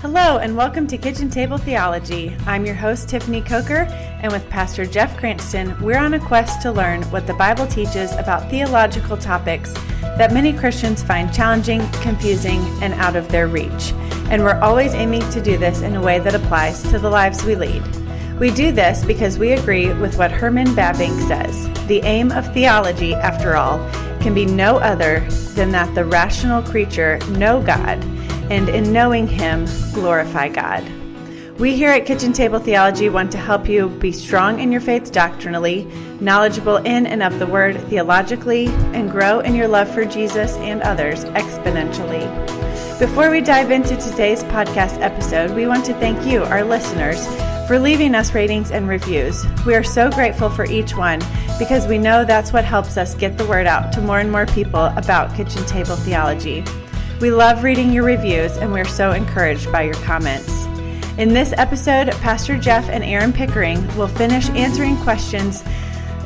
Hello, and welcome to Kitchen Table Theology. I'm your host, Tiffany Coker, and with Pastor Jeff Cranston, we're on a quest to learn what the Bible teaches about theological topics that many Christians find challenging, confusing, and out of their reach. And we're always aiming to do this in a way that applies to the lives we lead. We do this because we agree with what Herman Bavinck says. The aim of theology, after all, can be no other than that the rational creature know God and in knowing Him, glorify God. We here at Kitchen Table Theology want to help you be strong in your faith doctrinally, knowledgeable in and of the Word theologically, and grow in your love for Jesus and others exponentially. Before we dive into today's podcast episode, we want to thank you, our listeners, for leaving us ratings and reviews. We are so grateful for each one because we know that's what helps us get the word out to more and more people about kitchen table theology. We love reading your reviews and we're so encouraged by your comments. In this episode, Pastor Jeff and Erin Pickering will finish answering questions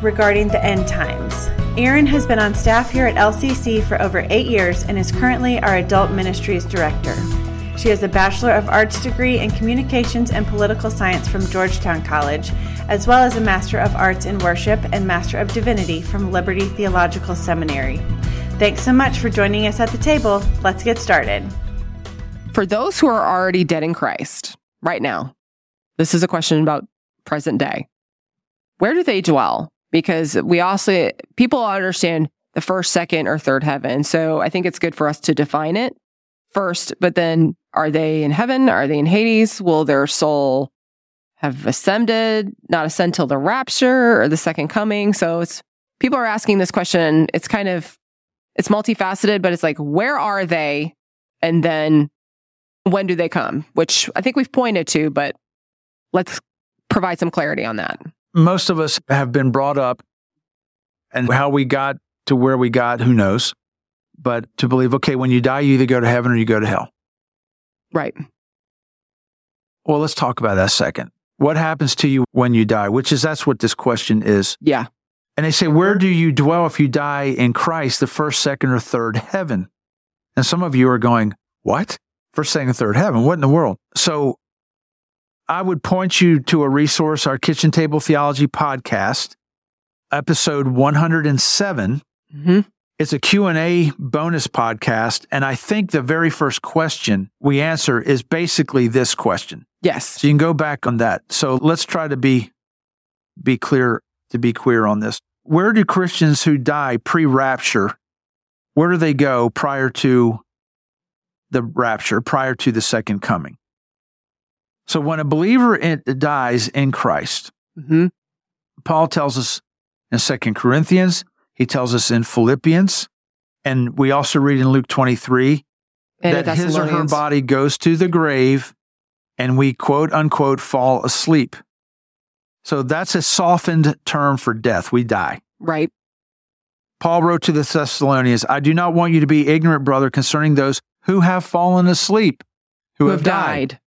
regarding the end times. Erin has been on staff here at LCC for over eight years and is currently our Adult Ministries Director. She has a Bachelor of Arts degree in Communications and Political Science from Georgetown College, as well as a Master of Arts in Worship and Master of Divinity from Liberty Theological Seminary. Thanks so much for joining us at the table. Let's get started. For those who are already dead in Christ right now, this is a question about present day. Where do they dwell? Because we also, people understand the first, second, or third heaven. So I think it's good for us to define it first, but then are they in heaven? Are they in Hades? Will their soul have ascended, not ascend till the rapture or the second coming? So it's, people are asking this question. It's kind of it's multifaceted, but it's like, where are they? And then when do they come? Which I think we've pointed to, but let's provide some clarity on that. Most of us have been brought up, and how we got to where we got, who knows? But to believe, okay, when you die, you either go to heaven or you go to hell. Right. Well, let's talk about that second. What happens to you when you die? Which is that's what this question is. Yeah. And they say, Where do you dwell if you die in Christ, the first, second, or third heaven? And some of you are going, What? First, second, third heaven? What in the world? So I would point you to a resource, our Kitchen Table Theology podcast, episode 107. Mm-hmm. It's a Q&A bonus podcast. And I think the very first question we answer is basically this question. Yes. So you can go back on that. So let's try to be, be clear to be clear on this. Where do Christians who die pre rapture, where do they go prior to the rapture, prior to the second coming? So when a believer in, dies in Christ, mm-hmm. Paul tells us in Second Corinthians, he tells us in Philippians, and we also read in Luke 23 and that his or her body goes to the grave and we quote unquote fall asleep. So that's a softened term for death. We die. Right. Paul wrote to the Thessalonians, I do not want you to be ignorant, brother, concerning those who have fallen asleep, who, who have, have died. died,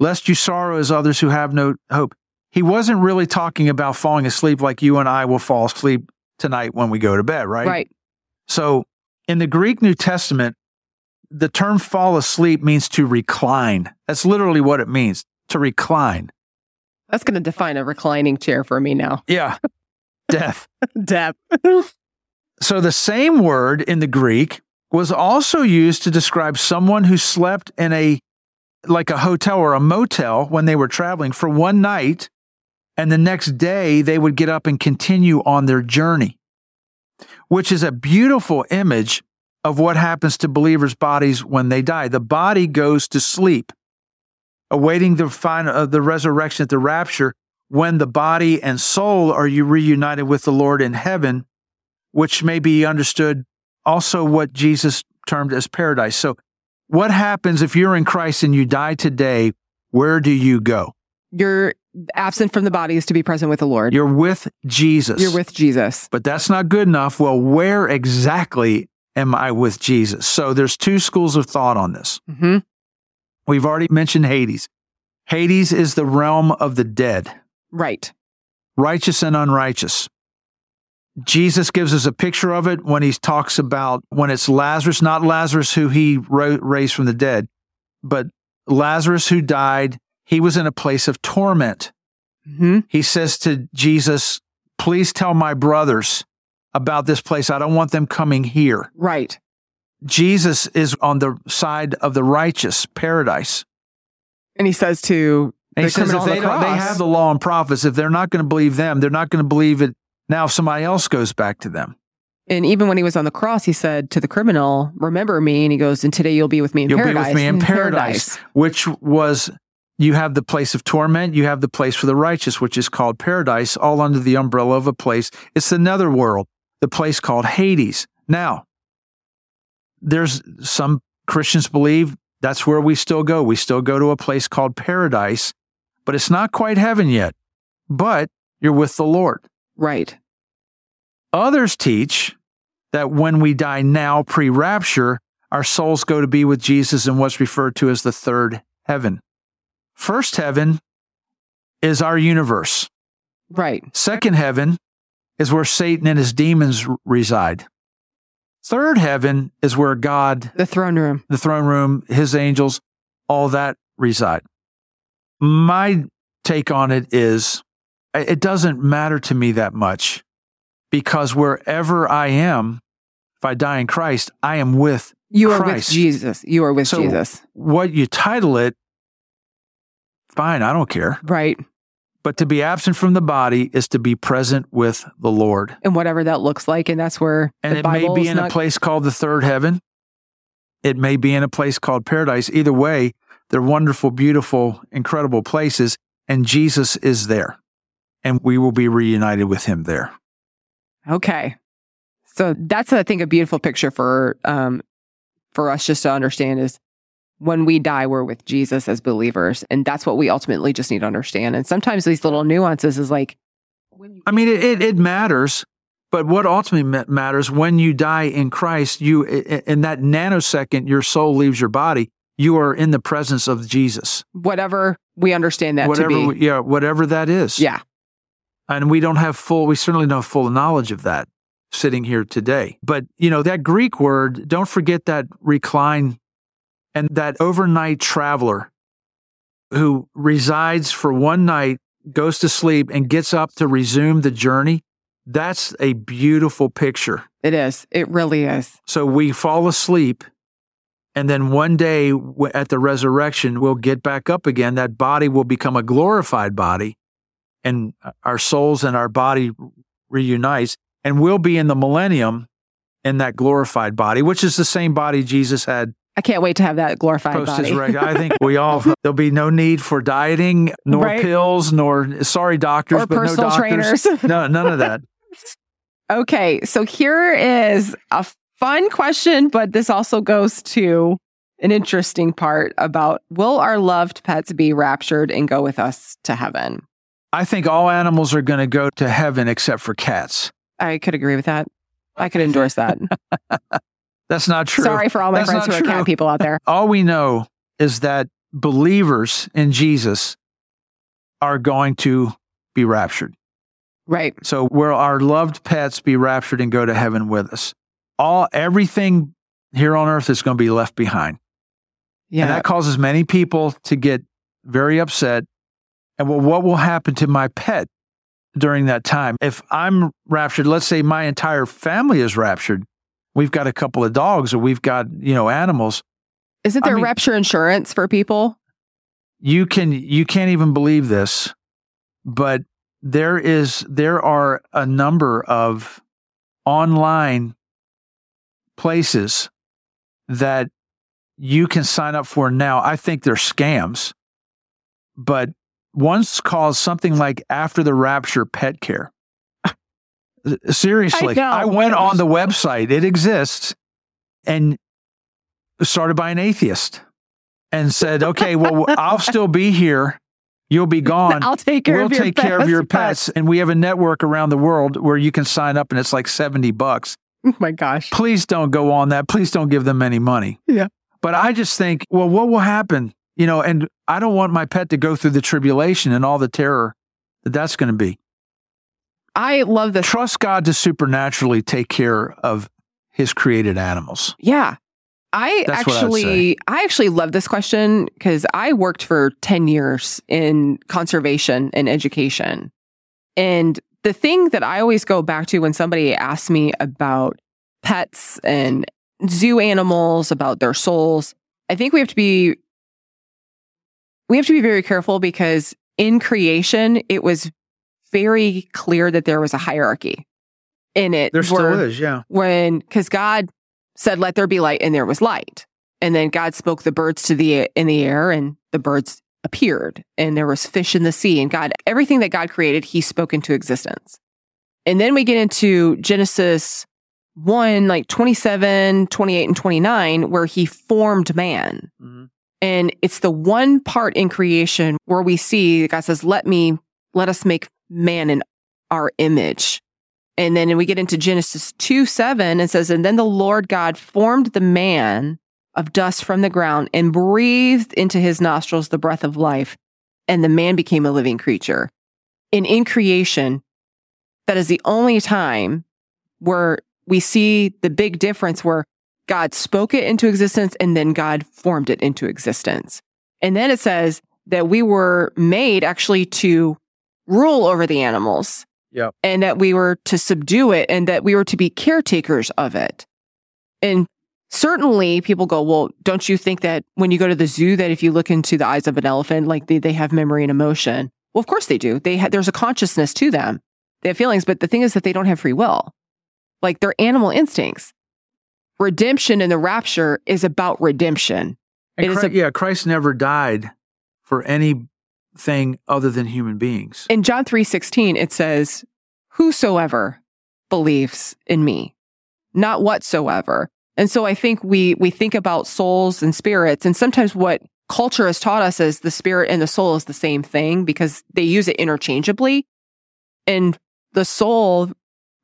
lest you sorrow as others who have no hope. He wasn't really talking about falling asleep like you and I will fall asleep tonight when we go to bed, right? Right. So in the Greek New Testament, the term fall asleep means to recline. That's literally what it means to recline. That's going to define a reclining chair for me now. Yeah. Death. Death. so the same word in the Greek was also used to describe someone who slept in a like a hotel or a motel when they were traveling for one night and the next day they would get up and continue on their journey which is a beautiful image of what happens to believers bodies when they die the body goes to sleep awaiting the final uh, the resurrection at the rapture when the body and soul are you reunited with the Lord in heaven, which may be understood also what Jesus termed as paradise. So what happens if you're in Christ and you die today? Where do you go? You're absent from the body is to be present with the Lord. You're with Jesus. You're with Jesus. But that's not good enough. Well, where exactly am I with Jesus? So there's two schools of thought on this. Mm-hmm. We've already mentioned Hades. Hades is the realm of the dead. Right. Righteous and unrighteous. Jesus gives us a picture of it when he talks about when it's Lazarus, not Lazarus who he raised from the dead, but Lazarus, who died, he was in a place of torment. hmm He says to Jesus, Please tell my brothers about this place. I don't want them coming here. Right. Jesus is on the side of the righteous, paradise. And he says to And the he says if they, the they have the law and prophets, if they're not going to believe them, they're not going to believe it now if somebody else goes back to them. And even when he was on the cross, he said to the criminal, "Remember me." And he goes, "And today you'll be with me in You'll paradise." be with me in paradise, which was you have the place of torment, you have the place for the righteous, which is called paradise, all under the umbrella of a place. It's the netherworld, the place called Hades. Now, there's some Christians believe that's where we still go. We still go to a place called paradise, but it's not quite heaven yet. But you're with the Lord. Right. Others teach that when we die now, pre rapture, our souls go to be with Jesus in what's referred to as the third heaven. First heaven is our universe. Right. Second heaven is where Satan and his demons reside. Third heaven is where God, The throne room. the throne room, his angels, all that reside. My take on it is it doesn't matter to me that much because wherever I am, if I die in Christ, I am with You are Christ. with Jesus. You are with So- Jesus. what you title it. Fine, I don't care. Right. But to be absent from the body is to be present with the Lord. And whatever that looks like. And that's where And it may be in a place called the third heaven. It may be in a place called paradise. Either way, they're wonderful, beautiful, incredible places. And Jesus is there. And we will be reunited with him there. Okay. So that's I think a beautiful picture for um for us just to understand is when we die we're with Jesus as believers and that's what we ultimately just need to understand. And sometimes these little nuances is like I mean, it, it, it matters. But what ultimately matters when you die in Christ, you i- i- in that nanosecond, your soul leaves your body. You are in the presence of Jesus. whatever we understand that whatever, to be. yeah, whatever that is. Yeah. and we don't have full we certainly don't have full knowledge of that sitting here today but you know that greek word don't forget that recline and that overnight traveler who resides for one night goes to sleep and gets up to resume the journey that's a beautiful picture It is. It really is. so we fall asleep and then one day at the resurrection we'll get back up again that body will become a glorified body and our souls and our body reunites and we'll be in the millennium in that glorified body which is the same body Jesus had I can't wait to have that glorified post body. reg- I think we all there'll be no need for dieting nor Right. pills nor sorry doctors Or but no personal doctors trainers. no none of that Okay, so here is a fun question, but this also goes to an interesting part about will our loved pets be raptured and go with us to heaven? I think all animals are going to go to heaven except for cats I could agree with that. I could endorse that. that's not true Sorry for all my That's friends who are cat people out there. all we know is that believers in Jesus are going to be raptured. Right. So will our loved pets be raptured and go to heaven with us? All everything here on earth is going to be left behind. Yeah. And that causes many people to get very upset. And well, what will happen to my pet during that time? If I'm raptured, let's say my entire family is raptured. We've got a couple of dogs or we've got, you know, animals. Isn't I there mean- rapture insurance for people? you can you can't even believe this but there is there are a number of online places that you can sign up for now i think they're scams but one's called something like after the rapture pet care seriously know. I went on the website it exists and started by an atheist and said okay well i'll still be here. You'll be gone. I'll take care we'll of your take care of your pets and we have a network around the world where you can sign up and it's like 70 bucks. Oh my gosh. please don't go on that. Please don't give them any money. Yeah. but i just think well what will happen? You know and i don't want my pet to go through the tribulation and all the terror that that's going to be I love this. trust god to supernaturally take care of his created animals Yeah. I That's what I actually, I actually love this question because I worked for 10 years in conservation and education. And the thing that I always go back to when somebody asks me about pets and zoo animals, about their souls, I think we have to be, we have to be very careful because in creation, it was very clear that there was a hierarchy in it. There still is, yeah. when because God said, "Let there be light," and there was light, and then God spoke the birds to the in the air, and the birds appeared, and there was fish in the sea, and God everything that God created, He spoke into existence. And then we get into Genesis 1, like 27, 28, and 29, where He formed man. Mhm. And it's the one part in creation where we see God says, Let me, let us make man in our image. And then we get into Genesis 2 7 and says, And then the Lord God formed the man of dust from the ground and breathed into his nostrils the breath of life. And the man became a living creature. And in creation, that is the only time where we see the big difference where God spoke it into existence and then God formed it into existence. And then it says that we were made actually to rule over the animals. Yep. And that we were to subdue it and that we were to be caretakers of it. And certainly people go, well, don't you think that when you go to the zoo, that if you look into the eyes of an elephant, like they, they have memory and emotion? Well, of course they do. They ha- there's a consciousness to them. They have feelings, but the thing is that they don't have free will. Like they're animal instincts. Redemption and the rapture is about redemption. And It is Chri- a- yeah, Christ never died for anything other than human beings. In John 3:16 it says, "Whosoever believes in me, not whatsoever." And so I think we we think about souls and spirits and sometimes what culture has taught us is the spirit and the soul is the same thing because they use it interchangeably. And the soul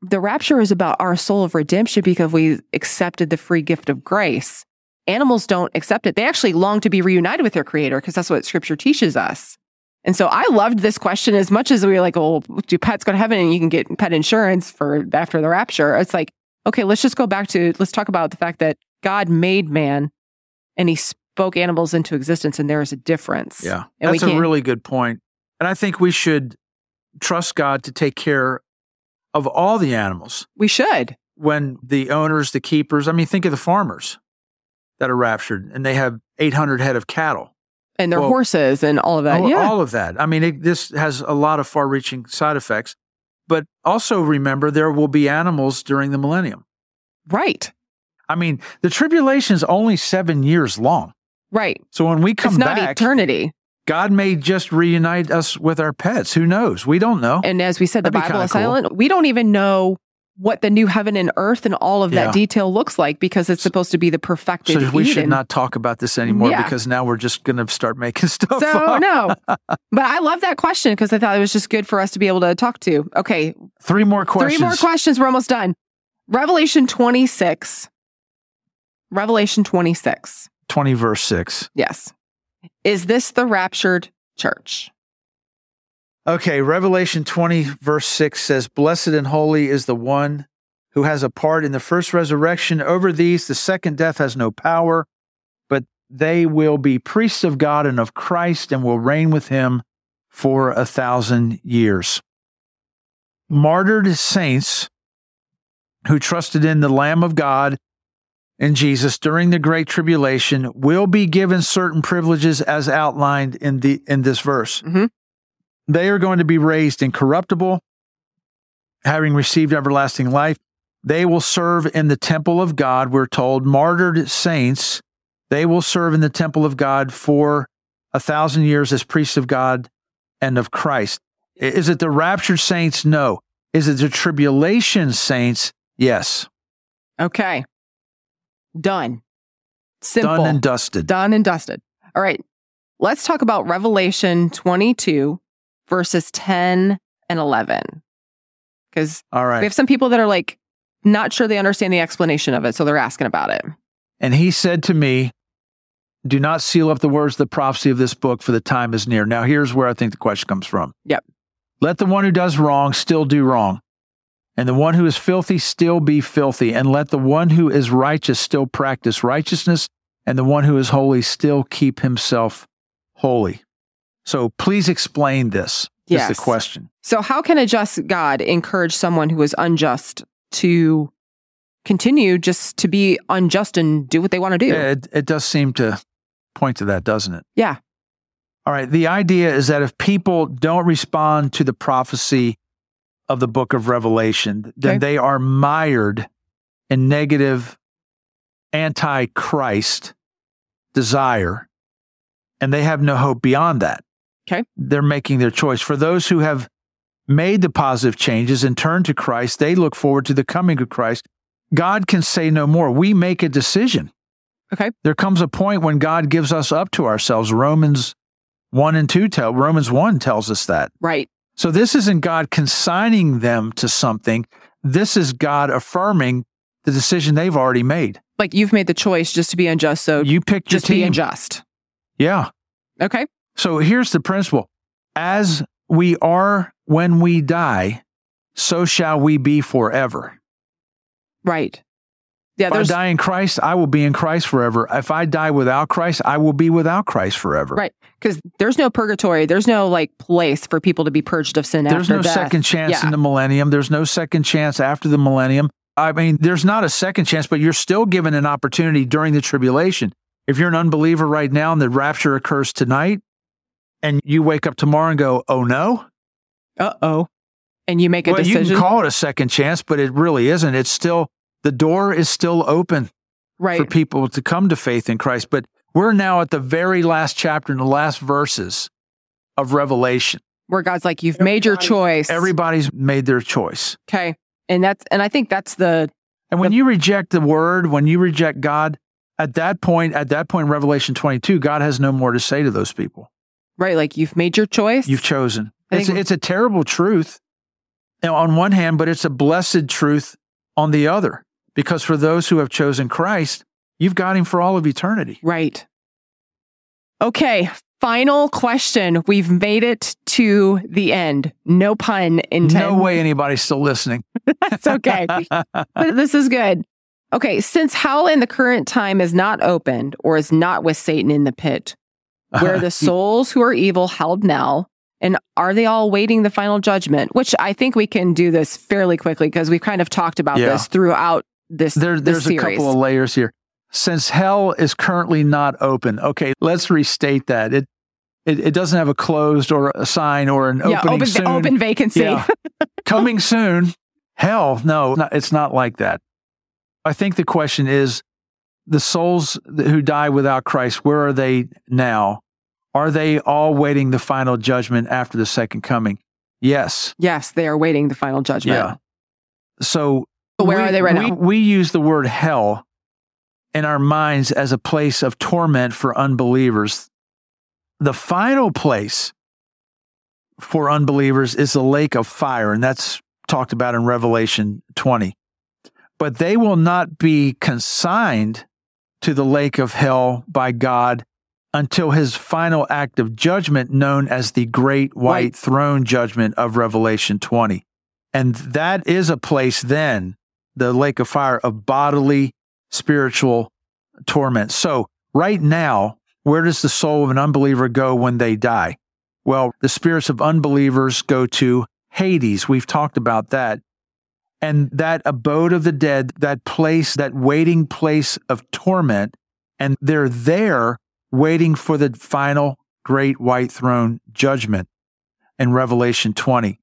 the rapture is about our soul of redemption because we accepted the free gift of grace. Animals don't accept it. They actually long to be reunited with their creator because that's what scripture teaches us. And so I loved this question as much as we were like, well, do pets go to heaven and you can get pet insurance for after the rapture? It's like, okay, let's just go back to, let's talk about the fact that God made man and he spoke animals into existence and there is a difference. Yeah, And that's a really good point. And I think we should trust God to take care of all the animals We should. when the owners, the keepers, I mean, think of the farmers that are raptured and they have 800 head of cattle. And their Well, horses and all of that. all, yeah. all of that. I mean, it, this has a lot of far reaching side effects. But also remember, there will be animals during the millennium. right. I mean, the tribulation is only seven years long. Right. So when we come it's not back, eternity. God may just reunite us with our pets. Who knows? We don't know. And as we said, the That'd be Bible is cool. silent. We don't even know what the new heaven and earth and all of Yeah. that detail looks like because it's supposed to be the perfected so we should not talk about this anymore Yeah. because now we're just going to start making stuff So up. no, but I love that question because I thought it was just good for us to be able to talk to. Okay, Three more questions. three more questions. We're almost done. Revelation twenty six. Revelation twenty six. 20 verse 6. Yes, is this the raptured church? Okay, Revelation 20 verse 6 says, Blessed and holy is the one who has a part in the first resurrection. Over these, the second death has no power, but they will be priests of God and of Christ and will reign with him for a thousand years. Martyred saints who trusted in the Lamb of God and Jesus during the Great Tribulation will be given certain privileges as outlined in the in this verse. Mhm. They are going to be raised incorruptible, having received everlasting life. They will serve in the temple of God. We're told martyred saints, they will serve in the temple of God for a thousand years as priests of God and of Christ. Is it the raptured saints? No. Is it the tribulation saints? Yes. Okay, done. Simple. Done and dusted. Done and dusted. All right. Let's talk about Revelation 22, verses 10 and 11. Because All right. we have some people that are like, not sure they understand the explanation of it. So they're asking about it. And he said to me, Do not seal up the words of the prophecy of this book, for the time is near. Now, here's where I think the question comes from. Yep. Let the one who does wrong still do wrong, And the one who is filthy still be filthy, and let the one who is righteous still practice righteousness, and the one who is holy still keep himself holy. So please explain this. Yes. Is the question. So, how can a just God encourage someone who is unjust to continue just to be unjust and do what they want to do? It, it does seem to point to that, doesn't it? Yeah. All right. The idea is that if people don't respond to the prophecy of the book of Revelation, then Okay. they are mired in negative anti Christ desire, and they have no hope beyond that. Okay. They're making their choice. For those who have made the positive changes and turned to Christ, they look forward to the coming of Christ. God can say no more. We make a decision. Okay. There comes a point when God gives us up to ourselves. Romans 1 and 2 tell Romans 1 tells us that. Right. So this isn't God consigning them to something. This is God affirming the decision they've already made. Like you've made the choice just to be unjust. So You picked your just be team. unjust. Yeah. Okay. So here's the principle. As we are when we die, so shall we be forever. Right. Yeah. If I die in Christ, I will be in Christ forever. If I die without Christ, I will be without Christ forever. Right. because there's no purgatory. There's no like place for people to be purged of sin after the tribulation. There's no death. second chance Yeah. in the millennium. There's no second chance after the millennium. I mean, there's not a second chance, but you're still given an opportunity during the tribulation. If you're an unbeliever right now and the rapture occurs tonight, and you wake up tomorrow and go, "Oh no," Uh oh. And you make a decision. well, you can call it a second chance, but it really isn't. It's still the door is still open right. for people to come to faith in Christ. But we're now at the very last chapter in the last verses of Revelation. Where God's like, you've made your choice. Everybody's made their choice. okay. And that's and I think that's the And when you reject the word, when you reject God, at that point, at that point in Revelation 22, God has no more to say to those people. Right, like you've made your choice. You've chosen. I It's, it's a terrible truth on one hand, but it's a blessed truth on the other. Because for those who have chosen Christ, you've got him for all of eternity. Right. Okay. Final question. We've made it to the end. No pun intended. No way anybody's still listening. That's okay. but this is good. Okay. Since hell in the current time is not opened or is not with Satan in the pit, where the souls who are evil held now, and are they all waiting the final judgment? Which I think we can do this fairly quickly because we've kind of talked about Yeah. this throughout this. There, this there's a couple of layers here. Since hell is currently not open, okay, let's restate that. It it, it doesn't have a closed or a sign or an yeah, opening open, soon. open vacancy. Yeah. Coming soon. Hell, no, not- it's not like that. I think the question is the souls who die without Christ, where are they now? Are they all waiting the final judgment after the second coming? Yes. Yes, they are waiting the final judgment. Yeah. So But where we- are they right we, now? We use the word hell in our minds as a place of torment for unbelievers. The final place for unbelievers is the lake of fire, and that's talked about in Revelation 20. But they will not be consigned to the lake of hell by God until his final act of judgment, known as the great white throne judgment of Revelation 20. And that is a place then, the lake of fire, of bodily spiritual torment. So, right now, where does the soul of an unbeliever go when they die? Well, the spirits of unbelievers go to Hades. We've talked about that. And that abode of the dead, that place, that waiting place of torment, and they're there waiting for the final great white throne judgment in Revelation 20.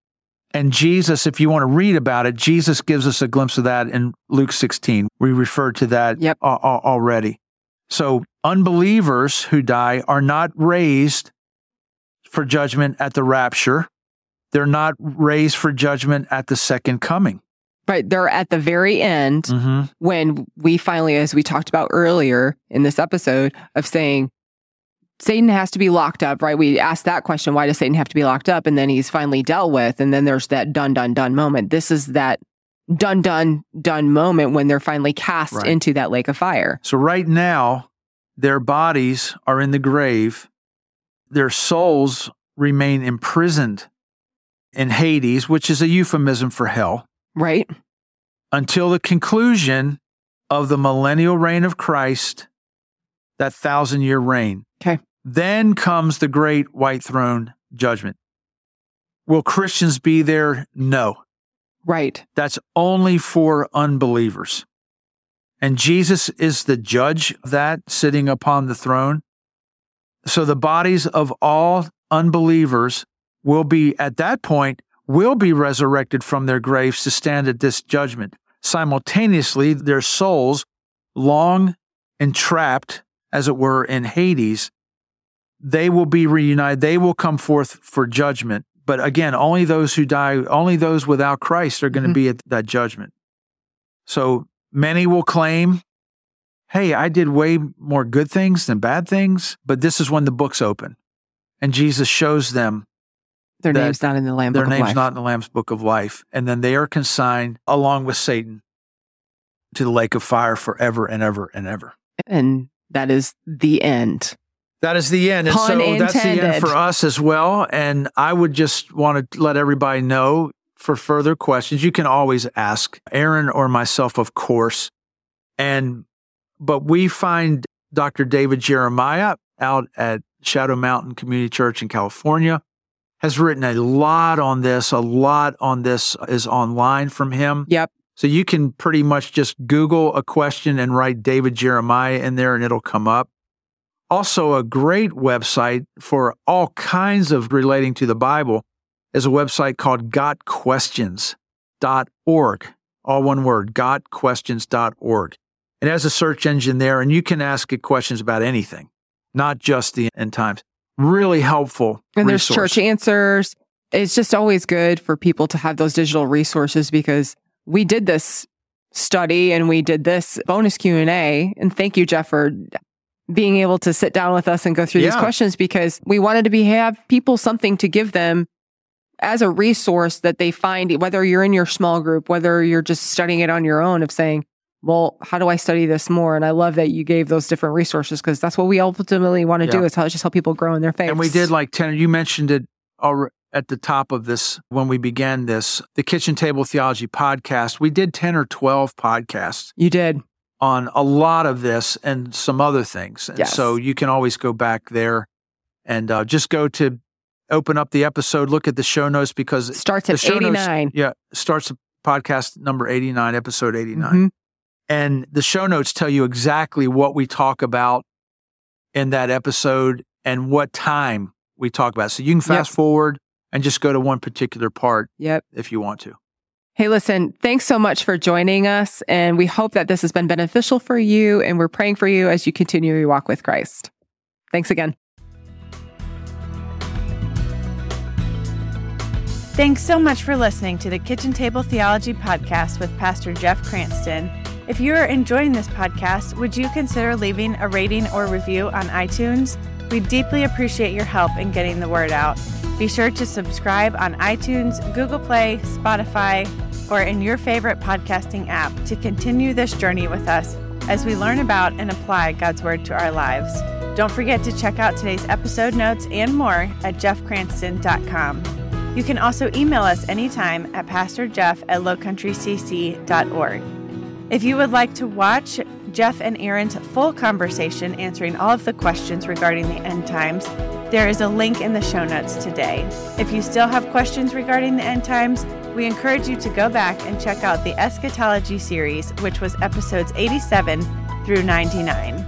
And Jesus, if you want to read about it, Jesus gives us a glimpse of that in Luke 16. We referred to that Yep. a- a- already. So unbelievers who die are not raised for judgment at the rapture. They're not raised for judgment at the second coming. Right. They're at the very end Mm-hmm. when we finally, as we talked about earlier in this episode, of saying Satan has to be locked up, right? We asked that question why does Satan have to be locked up? And then he's finally dealt with. And then there's that done, done, done moment. This is that done, done, done moment when they're finally cast Right. into that lake of fire. So right now, their bodies are in the grave. Their souls remain imprisoned in Hades, which is a euphemism for hell. Right. until the conclusion of the millennial reign of Christ, that thousand year reign. Okay. Then comes the great white throne judgment. Will Christians be there? No. Right. That's only for unbelievers. And Jesus is the judge of that sitting upon the throne. So the bodies of all unbelievers will be, at that point, will be resurrected from their graves to stand at this judgment. Simultaneously, their souls, long entrapped, as it were, in Hades, they will be reunited. They will come forth for judgment. But again, only those who die, only those without Christ are going to Mhm. be at that judgment. So many will claim, hey, I did way more good things than bad things, but this is when the books open. And Jesus shows them Their That name's not in the Lamb their Book of name's Life. not in the Lamb's book of life. And then they are consigned along with Satan to the lake of fire forever and ever and ever. and that is the end. That is the end. And Pun so that's the end for us as well. And I would just want to let everybody know for further questions, you can always ask Erin or myself, of course. And, but we find Dr. David Jeremiah out at Shadow Mountain Community Church in California has written a lot on this. A lot on this is online from him. Yep. So you can pretty much just Google a question and write David Jeremiah in there and it'll come up. Also, a great website for all kinds of relating to the Bible is a website called gotquestions.org. All one word, gotquestions.org. It has a search engine there and you can ask it questions about anything, not just the end times. Really helpful. And there's church answers. It's just always good for people to have those digital resources because we did this study and we did this bonus Q&A and thank you Jeff for being able to sit down with us and go through these questions because we wanted to be have people something to give them as a resource that they find whether you're in your small group whether you're just studying it on your own of saying well how do I study this more and I love that you gave those different resources because that's what we ultimately want to do Yeah. is help, just help people grow in their faith And we did like 10, you mentioned it at the top of this when we began this, the Kitchen Table Theology podcast. We did 10 or 12 podcasts you did on a lot of this and some other things. And Yes. so you can always go back there and uh, just go to open up the episode, look at the show notes because it starts at show notes- 89 yeah, starts podcast number 89, episode 89 Mhm. And the show notes tell you exactly what we talk about in that episode and what time we talk about. So you can fast forward and just go to one particular part Yep. if you want to. Hey, listen, thanks so much for joining us. And we hope that this has been beneficial for you. And we're praying for you as you continue your walk with Christ. Thanks again. Thanks so much for listening to the Kitchen Table Theology Podcast with Pastor Jeff Cranston. If you are enjoying this podcast, would you consider leaving a rating or review on iTunes? We deeply appreciate your help in getting the word out. Be sure to subscribe on iTunes, Google Play, Spotify, or in your favorite podcasting app to continue this journey with us as we learn about and apply God's Word to our lives. Don't forget to check out today's episode notes and more at jeffcranston.com. You can also email us anytime at pastorjeff at lowcountrycc.org. If you would like to watch Jeff and Erin's full conversation answering all of the questions regarding the end times, there is a link in the show notes today. If you still have questions regarding the end times, we encourage you to go back and check out the Eschatology series, which was episodes 87 through 99.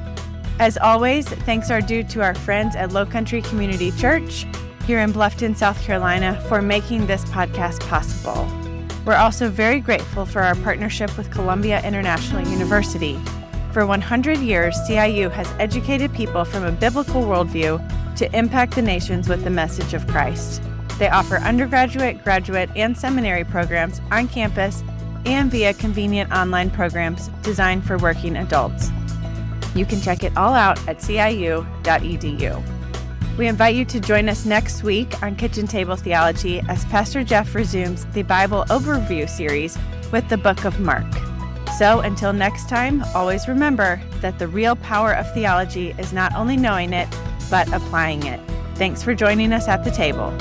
As always, thanks are due to our friends at Low Country Community Church here in Bluffton, South Carolina, for making this podcast possible. We're also very grateful for our partnership with Columbia International University. For 100 years, CIU has educated people from a biblical worldview to impact the nations with the message of Christ. They offer undergraduate, graduate, and seminary programs on campus and via convenient online programs designed for working adults. You can check it all out at ciu.edu. We invite you to join us next week on Kitchen Table Theology as Pastor Jeff resumes the Bible Overview series with the book of Mark. So until next time, always remember that the real power of theology is not only knowing it, but applying it. Thanks for joining us at the table.